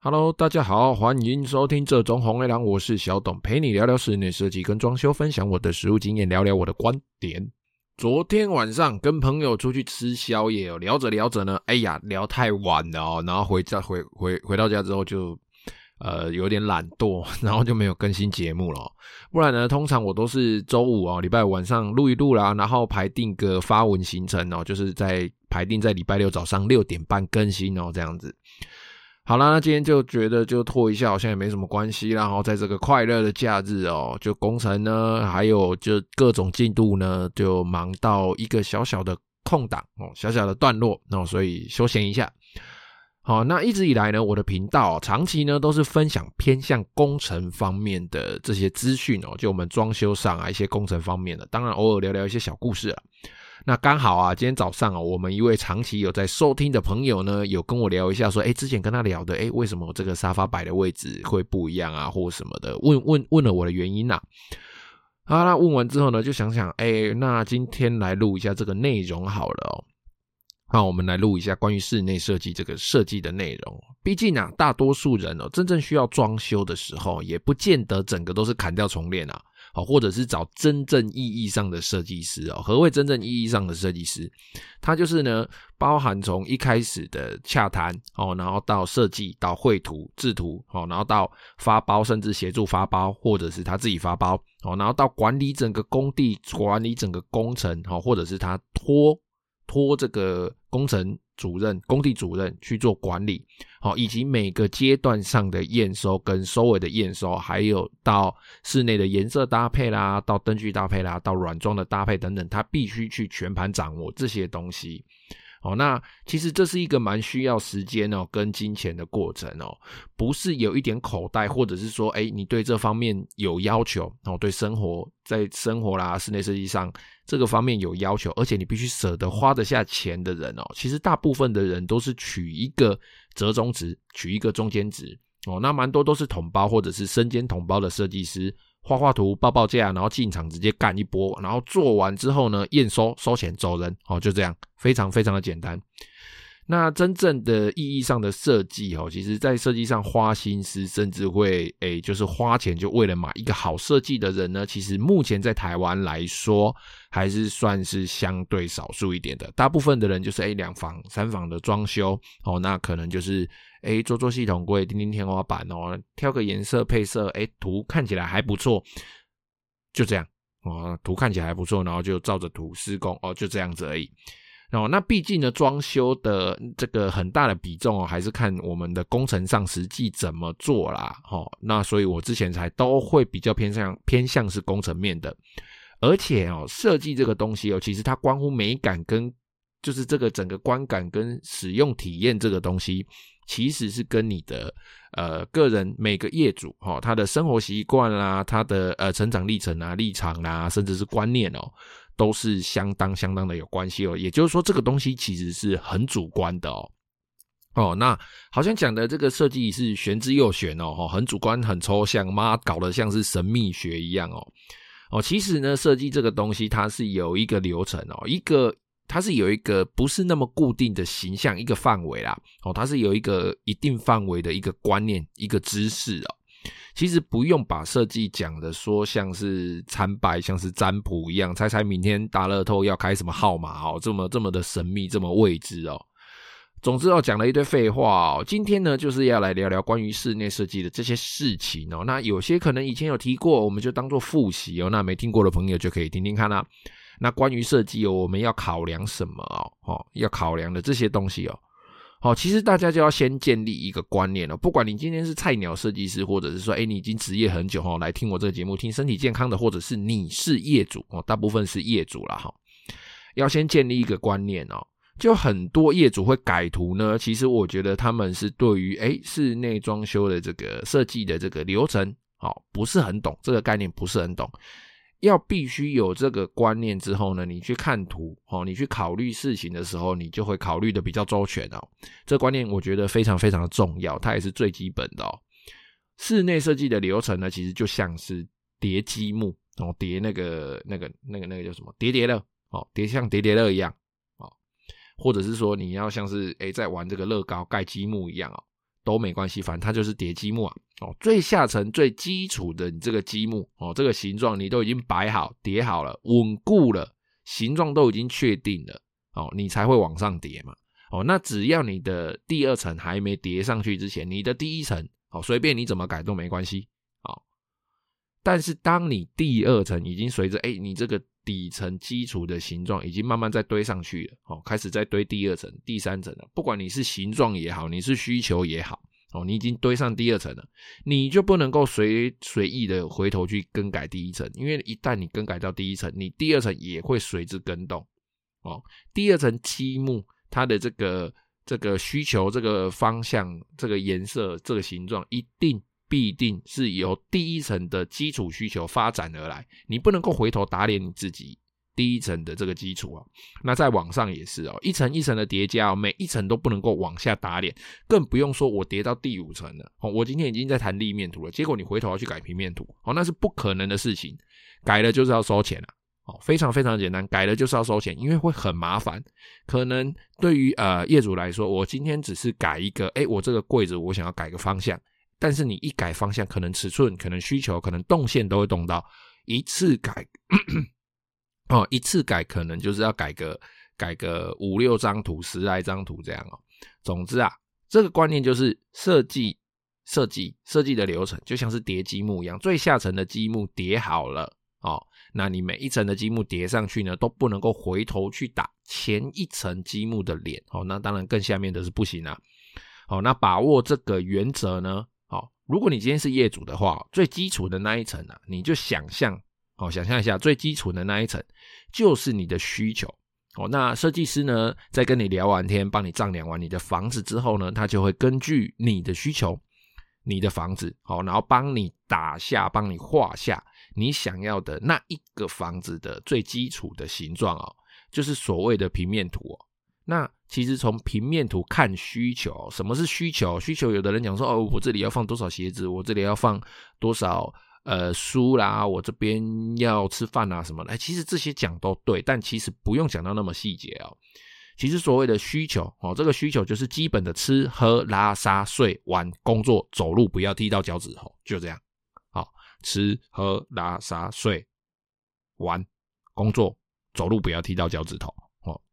Hello，大家好，欢迎收听这中红黑狼，我是小董，陪你聊聊室内设计跟装修，分享我的实务经验，聊聊我的观点。昨天晚上跟朋友出去吃宵夜哦，聊着聊着呢，哎呀，聊太晚了哦，然后回家回回回到家之后就呃有点懒惰，然后就没有更新节目了。不然呢，通常我都是周五哦，礼拜五晚上录一录啦，然后排定个发文行程哦，就是在排定在礼拜六早上六点半更新哦，这样子。好啦，那今天就觉得就拖一下，好像也没什么关系。然后在这个快乐的假日哦，就工程呢，还有就各种进度呢，就忙到一个小小的空档哦，小小的段落，那所以休闲一下。好，那一直以来呢，我的频道长期呢都是分享偏向工程方面的这些资讯哦，就我们装修上啊一些工程方面的，当然偶尔聊聊一些小故事啊。那刚好啊，今天早上啊，我们一位长期有在收听的朋友呢，有跟我聊一下，说，哎，之前跟他聊的，哎，为什么我这个沙发摆的位置会不一样啊，或什么的，问问问了我的原因呐。好，那问完之后呢，就想想，哎，那今天来录一下这个内容好了哦。那我们来录一下关于室内设计这个设计的内容。毕竟啊，大多数人哦，真正需要装修的时候，也不见得整个都是砍掉重练啊。好，或者是找真正意义上的设计师哦。何谓真正意义上的设计师？他就是呢，包含从一开始的洽谈哦，然后到设计、到绘图、制图哦，然后到发包，甚至协助发包，或者是他自己发包哦，然后到管理整个工地、管理整个工程哦，或者是他拖拖这个工程。主任、工地主任去做管理，好，以及每个阶段上的验收跟收尾的验收，还有到室内的颜色搭配啦，到灯具搭配啦，到软装的搭配等等，他必须去全盘掌握这些东西。哦，那其实这是一个蛮需要时间哦跟金钱的过程哦，不是有一点口袋，或者是说，哎，你对这方面有要求哦，对生活在生活啦、室内设计上这个方面有要求，而且你必须舍得花得下钱的人哦，其实大部分的人都是取一个折中值，取一个中间值哦，那蛮多都是统包或者是身兼统包的设计师。画画图、报报价，然后进场直接干一波，然后做完之后呢，验收、收钱、走人，哦，就这样，非常非常的简单。那真正的意义上的设计，哦，其实在设计上花心思，甚至会，诶，就是花钱，就为了买一个好设计的人呢，其实目前在台湾来说，还是算是相对少数一点的。大部分的人就是，诶，两房、三房的装修，哦，那可能就是。哎，做做系统柜，钉钉天花板哦，挑个颜色配色，哎，图看起来还不错，就这样哦，图看起来还不错，然后就照着图施工哦，就这样子而已。哦，那毕竟呢，装修的这个很大的比重哦，还是看我们的工程上实际怎么做啦。哦，那所以我之前才都会比较偏向偏向是工程面的，而且哦，设计这个东西哦，其实它关乎美感跟就是这个整个观感跟使用体验这个东西。其实是跟你的呃个人每个业主哈、哦，他的生活习惯啦，他的呃成长历程啊、立场啦，甚至是观念哦，都是相当相当的有关系哦。也就是说，这个东西其实是很主观的哦。哦，那好像讲的这个设计是玄之又玄哦，很主观、很抽象，妈搞得像是神秘学一样哦。哦，其实呢，设计这个东西它是有一个流程哦，一个。它是有一个不是那么固定的形象，一个范围啦，哦，它是有一个一定范围的一个观念，一个知识哦。其实不用把设计讲的说像是参拜，像是占卜一样，猜猜明天大乐透要开什么号码哦，这么这么的神秘，这么未知哦。总之哦，讲了一堆废话哦。今天呢，就是要来聊聊关于室内设计的这些事情哦。那有些可能以前有提过，我们就当做复习哦。那没听过的朋友就可以听听看啦。那关于设计哦，我们要考量什么哦？哦，要考量的这些东西哦，好，其实大家就要先建立一个观念哦。不管你今天是菜鸟设计师，或者是说，哎，你已经职业很久哦，来听我这个节目，听身体健康的，或者是你是业主哦，大部分是业主啦哈。要先建立一个观念哦，就很多业主会改图呢。其实我觉得他们是对于哎室内装修的这个设计的这个流程，哦，不是很懂，这个概念不是很懂。要必须有这个观念之后呢，你去看图哦，你去考虑事情的时候，你就会考虑的比较周全哦。这观念我觉得非常非常的重要，它也是最基本的哦。室内设计的流程呢，其实就像是叠积木哦，叠那个那个那个那个叫什么叠叠乐哦，叠像叠叠乐一样哦，或者是说你要像是诶在玩这个乐高盖积木一样哦。都没关系，反正它就是叠积木啊。哦，最下层最基础的你这个积木哦，这个形状你都已经摆好叠好了，稳固了，形状都已经确定了哦，你才会往上叠嘛。哦，那只要你的第二层还没叠上去之前，你的第一层哦，随便你怎么改都没关系。哦，但是当你第二层已经随着哎，你这个底层基础的形状已经慢慢在堆上去了，哦，开始在堆第二层、第三层了。不管你是形状也好，你是需求也好，哦，你已经堆上第二层了，你就不能够随随意的回头去更改第一层，因为一旦你更改到第一层，你第二层也会随之更动。哦，第二层积木。它的这个这个需求、这个方向、这个颜色、这个形状，一定必定是由第一层的基础需求发展而来。你不能够回头打脸你自己第一层的这个基础啊。那再往上也是哦，一层一层的叠加，每一层都不能够往下打脸，更不用说我叠到第五层了哦。我今天已经在谈立面图了，结果你回头要去改平面图哦，那是不可能的事情，改了就是要收钱了。哦，非常非常简单，改了就是要收钱，因为会很麻烦。可能对于呃业主来说，我今天只是改一个，哎，我这个柜子我想要改个方向，但是你一改方向，可能尺寸、可能需求、可能动线都会动到，一次改，哦，一次改可能就是要改个改个五六张图、十来张图这样哦。总之啊，这个观念就是设计设计设计的流程，就像是叠积木一样，最下层的积木叠好了哦。那你每一层的积木叠上去呢，都不能够回头去打前一层积木的脸哦。那当然更下面的是不行啊。好，那把握这个原则呢，如果你今天是业主的话，最基础的那一层啊，你就想象哦，想象一下最基础的那一层就是你的需求哦。那设计师呢，在跟你聊完天，帮你丈量完你的房子之后呢，他就会根据你的需求、你的房子，好，然后帮你打下、帮你画下。你想要的那一个房子的最基础的形状哦，就是所谓的平面图哦。那其实从平面图看需求，什么是需求？需求有的人讲说哦，我这里要放多少鞋子，我这里要放多少呃书啦，我这边要吃饭啊什么的。其实这些讲都对，但其实不用讲到那么细节哦。其实所谓的需求哦，这个需求就是基本的吃喝拉撒睡玩工作走路不要踢到脚趾头，就这样。好吃喝拉撒睡玩工作走路不要踢到脚趾头，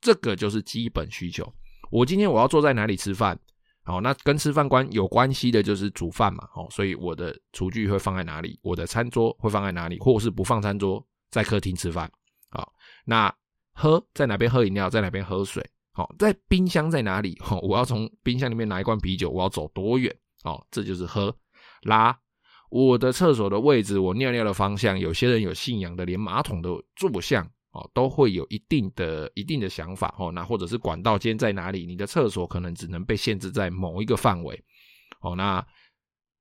这个就是基本需求。我今天我要坐在哪里吃饭？好，那跟吃饭关有关系的就是煮饭嘛，哦，所以我的厨具会放在哪里？我的餐桌会放在哪里？或是不放餐桌，在客厅吃饭？好，那喝在哪边喝饮料？在哪边喝水？好，在冰箱在哪里？哦，我要从冰箱里面拿一罐啤酒，我要走多远？哦，这就是喝拉。我的厕所的位置，我尿尿的方向，有些人有信仰的，连马桶的坐向哦，都会有一定的一定的想法哦。那或者是管道间在哪里？你的厕所可能只能被限制在某一个范围哦。那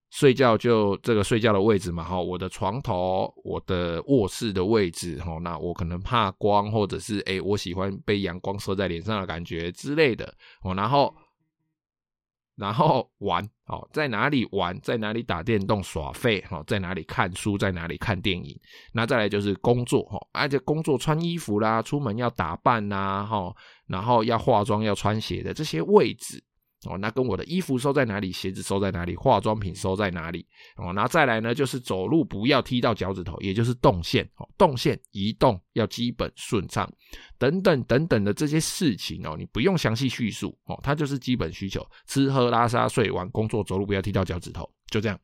睡觉就这个睡觉的位置嘛，哈，我的床头，我的卧室的位置，哈，那我可能怕光，或者是诶，我喜欢被阳光射在脸上的感觉之类的哦，然后。然后玩哦，在哪里玩，在哪里打电动耍废哦，在哪里看书，在哪里看电影。那再来就是工作哈，而且工作穿衣服啦，出门要打扮呐哈，然后要化妆要穿鞋的这些位置。哦，那跟我的衣服收在哪里，鞋子收在哪里，化妆品收在哪里？哦，那再来呢，就是走路不要踢到脚趾头，也就是动线哦，动线移动要基本顺畅，等等等等的这些事情哦，你不用详细叙述哦，它就是基本需求，吃喝拉撒睡玩工作走路不要踢到脚趾头，就这样。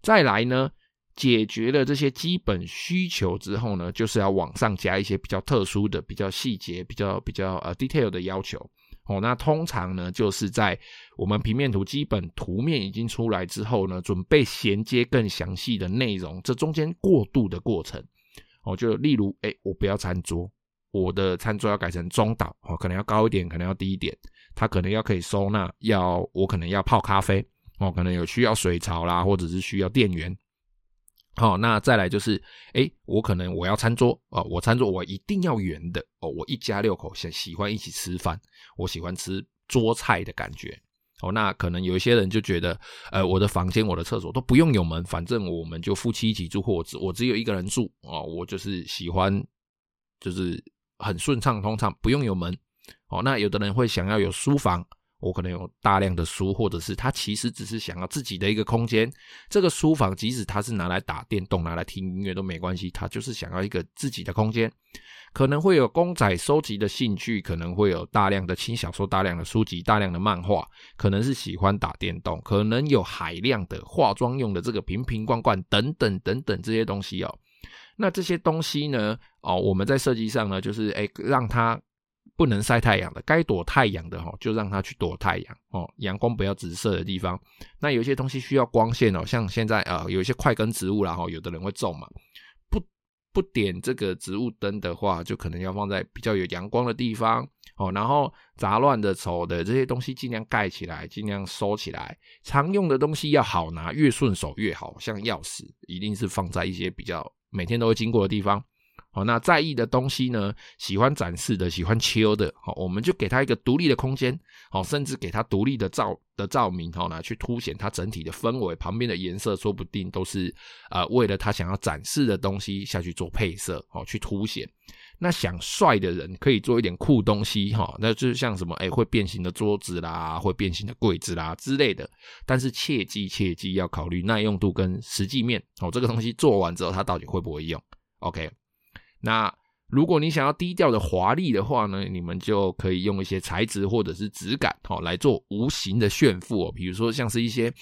再来呢，解决了这些基本需求之后呢，就是要往上加一些比较特殊的、比较细节、比较比较呃 detail 的要求。哦，那通常呢，就是在我们平面图基本图面已经出来之后呢，准备衔接更详细的内容，这中间过渡的过程，哦，就例如，哎，我不要餐桌，我的餐桌要改成中岛，哦，可能要高一点，可能要低一点，它可能要可以收纳，要我可能要泡咖啡，哦，可能有需要水槽啦，或者是需要电源。好，那再来就是，诶，我可能我要餐桌哦，我餐桌我一定要圆的哦，我一家六口喜喜欢一起吃饭，我喜欢吃桌菜的感觉哦。那可能有一些人就觉得，呃，我的房间、我的厕所都不用有门，反正我们就夫妻一起住，或者我只有一个人住哦，我就是喜欢就是很顺畅通畅，不用有门哦。那有的人会想要有书房我可能有大量的书，或者是他其实只是想要自己的一个空间。这个书房即使他是拿来打电动、拿来听音乐都没关系，他就是想要一个自己的空间。可能会有公仔收集的兴趣，可能会有大量的轻小说、大量的书籍、大量的漫画，可能是喜欢打电动，可能有海量的化妆用的这个瓶瓶罐罐等等等等这些东西哦。那这些东西呢，哦，我们在设计上呢，就是诶，让它。不能晒太阳的，该躲太阳的哈，就让它去躲太阳哦。阳光不要直射的地方。那有些东西需要光线哦，像现在呃，有一些块根植物啦哈，有的人会种嘛，不不点这个植物灯的话，就可能要放在比较有阳光的地方哦。然后杂乱的丑的这些东西尽量盖起来，尽量收起来。常用的东西要好拿，越顺手越好，像钥匙一定是放在一些比较每天都会经过的地方。好，那在意的东西呢？喜欢展示的，喜欢秋的，好，我们就给他一个独立的空间，好，甚至给他独立的照的照明，好，拿去凸显它整体的氛围。旁边的颜色说不定都是呃为了他想要展示的东西下去做配色，好，去凸显。那想帅的人可以做一点酷东西，哈，那就是像什么，哎，会变形的桌子啦，会变形的柜子啦之类的。但是切记切记要考虑耐用度跟实际面，哦，这个东西做完之后它到底会不会用？OK。那如果你想要低调的华丽的话呢，你们就可以用一些材质或者是质感，哦，来做无形的炫富哦。比如说像是一些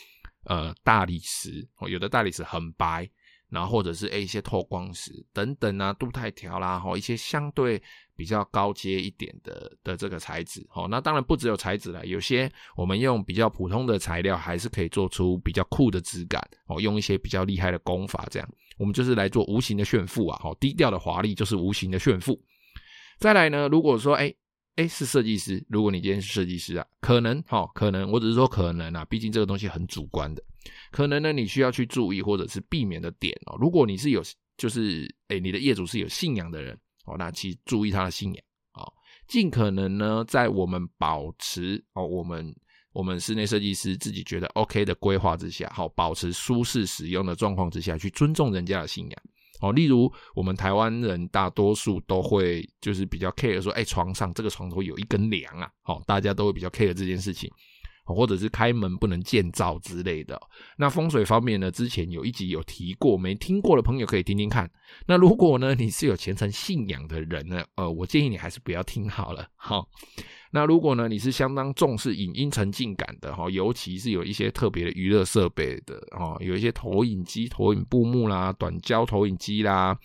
呃大理石，哦，有的大理石很白，然后或者是诶一些透光石等等啊，镀钛条啦，哈，一些相对比较高阶一点的的这个材质，哦，那当然不只有材质啦，有些我们用比较普通的材料，还是可以做出比较酷的质感，哦，用一些比较厉害的工法这样。我们就是来做无形的炫富啊，好，低调的华丽就是无形的炫富。再来呢，如果说，哎哎是设计师，如果你今天是设计师啊，可能，好，可能，我只是说可能啊，毕竟这个东西很主观的，可能呢，你需要去注意或者是避免的点哦。如果你是有，就是，哎，你的业主是有信仰的人，哦，那其实注意他的信仰，哦，尽可能呢，在我们保持哦，我们。我们室内设计师自己觉得 OK 的规划之下，好，保持舒适使用的状况之下去尊重人家的信仰，哦，例如我们台湾人大多数都会就是比较 care 说，哎，床上这个床头有一根梁啊，好，大家都会比较 care 这件事情。或者是开门不能见灶之类的。那风水方面呢，之前有一集有提过，没听过的朋友可以听听看。那如果呢，你是有虔诚信仰的人呢，呃，我建议你还是不要听好了。好，那如果呢，你是相当重视影音沉浸感的哈，尤其是有一些特别的娱乐设备的哦，有一些投影机、投影布幕啦、短焦投影机啦、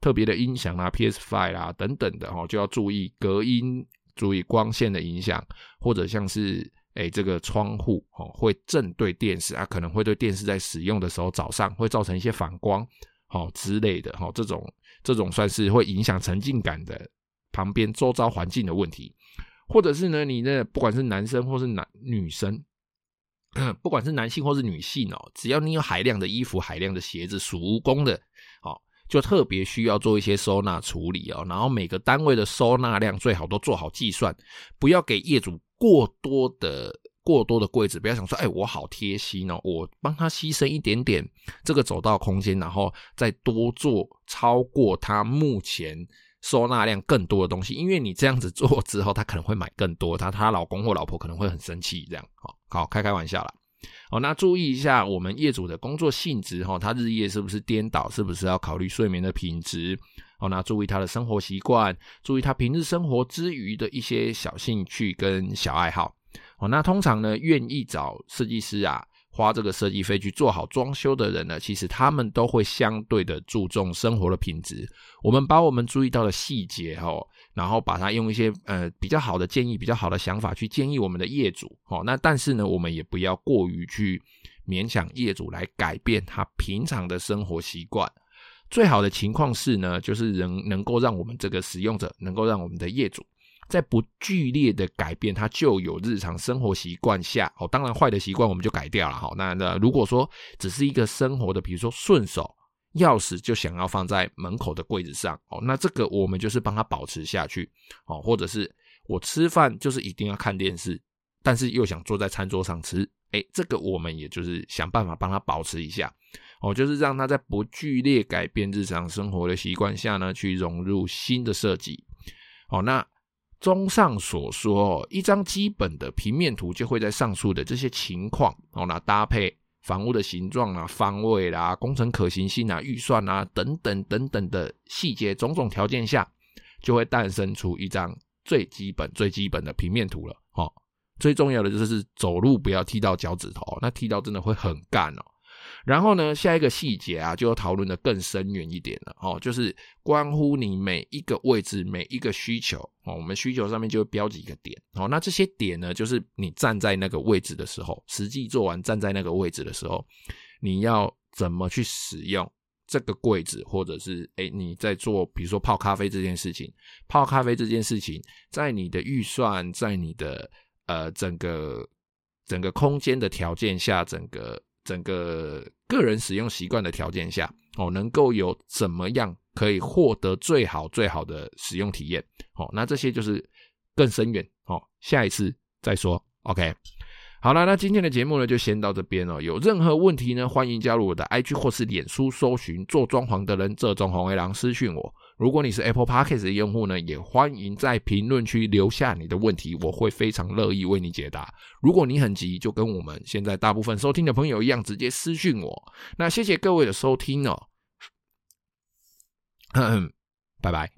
特别的音响啦、PS Five 啦等等的哈，就要注意隔音，注意光线的影响，或者像是。哎，这个窗户哦，会正对电视啊，可能会对电视在使用的时候，早上会造成一些反光，哦之类的，哈，这种这种算是会影响沉浸感的旁边周遭环境的问题，或者是呢，你的不管是男生或是男女生，不管是男性或是女性哦，只要你有海量的衣服、海量的鞋子，属蜈蚣的，哦，就特别需要做一些收纳处理哦，然后每个单位的收纳量最好都做好计算，不要给业主。过多的过多的柜子，不要想说，哎，我好贴心哦，我帮他牺牲一点点这个走道空间，然后再多做超过他目前收纳量更多的东西，因为你这样子做之后，他可能会买更多，他他老公或老婆可能会很生气，这样，好，好，开开玩笑啦。好，那注意一下我们业主的工作性质哈，他日夜是不是颠倒，是不是要考虑睡眠的品质？好，那注意他的生活习惯，注意他平日生活之余的一些小兴趣跟小爱好。好，那通常呢，愿意找设计师啊，花这个设计费去做好装修的人呢，其实他们都会相对的注重生活的品质。我们把我们注意到的细节哈，然后把它用一些呃比较好的建议、比较好的想法去建议我们的业主。哦，那但是呢，我们也不要过于去勉强业主来改变他平常的生活习惯。最好的情况是呢，就是能能够让我们这个使用者，能够让我们的业主，在不剧烈的改变他旧有日常生活习惯下，哦，当然坏的习惯我们就改掉了，好，那那如果说只是一个生活的，比如说顺手，钥匙就想要放在门口的柜子上，哦，那这个我们就是帮他保持下去，哦，或者是我吃饭就是一定要看电视，但是又想坐在餐桌上吃，哎，这个我们也就是想办法帮他保持一下。哦，就是让他在不剧烈改变日常生活的习惯下呢，去融入新的设计。哦，那综上所说，一张基本的平面图就会在上述的这些情况哦，那搭配房屋的形状啊、方位啦、工程可行性啊、预算啊等等等等的细节种种条件下，就会诞生出一张最基本、最基本的平面图了。哦，最重要的就是走路不要踢到脚趾头，那踢到真的会很干哦。然后呢，下一个细节啊，就要讨论的更深远一点了哦，就是关乎你每一个位置、每一个需求哦。我们需求上面就会标记一个点哦，那这些点呢，就是你站在那个位置的时候，实际做完站在那个位置的时候，你要怎么去使用这个柜子，或者是诶你在做，比如说泡咖啡这件事情，泡咖啡这件事情，在你的预算，在你的呃整个整个空间的条件下，整个。整个个人使用习惯的条件下，哦，能够有怎么样可以获得最好最好的使用体验，哦，那这些就是更深远，哦，下一次再说，OK。好了，那今天的节目呢，就先到这边了。有任何问题呢，欢迎加入我的 IG 或是脸书，搜寻做装潢的人这种红黑狼私讯我。如果你是 Apple Podcast 的用户呢，也欢迎在评论区留下你的问题，我会非常乐意为你解答。如果你很急，就跟我们现在大部分收听的朋友一样，直接私讯我。那谢谢各位的收听哦，拜拜。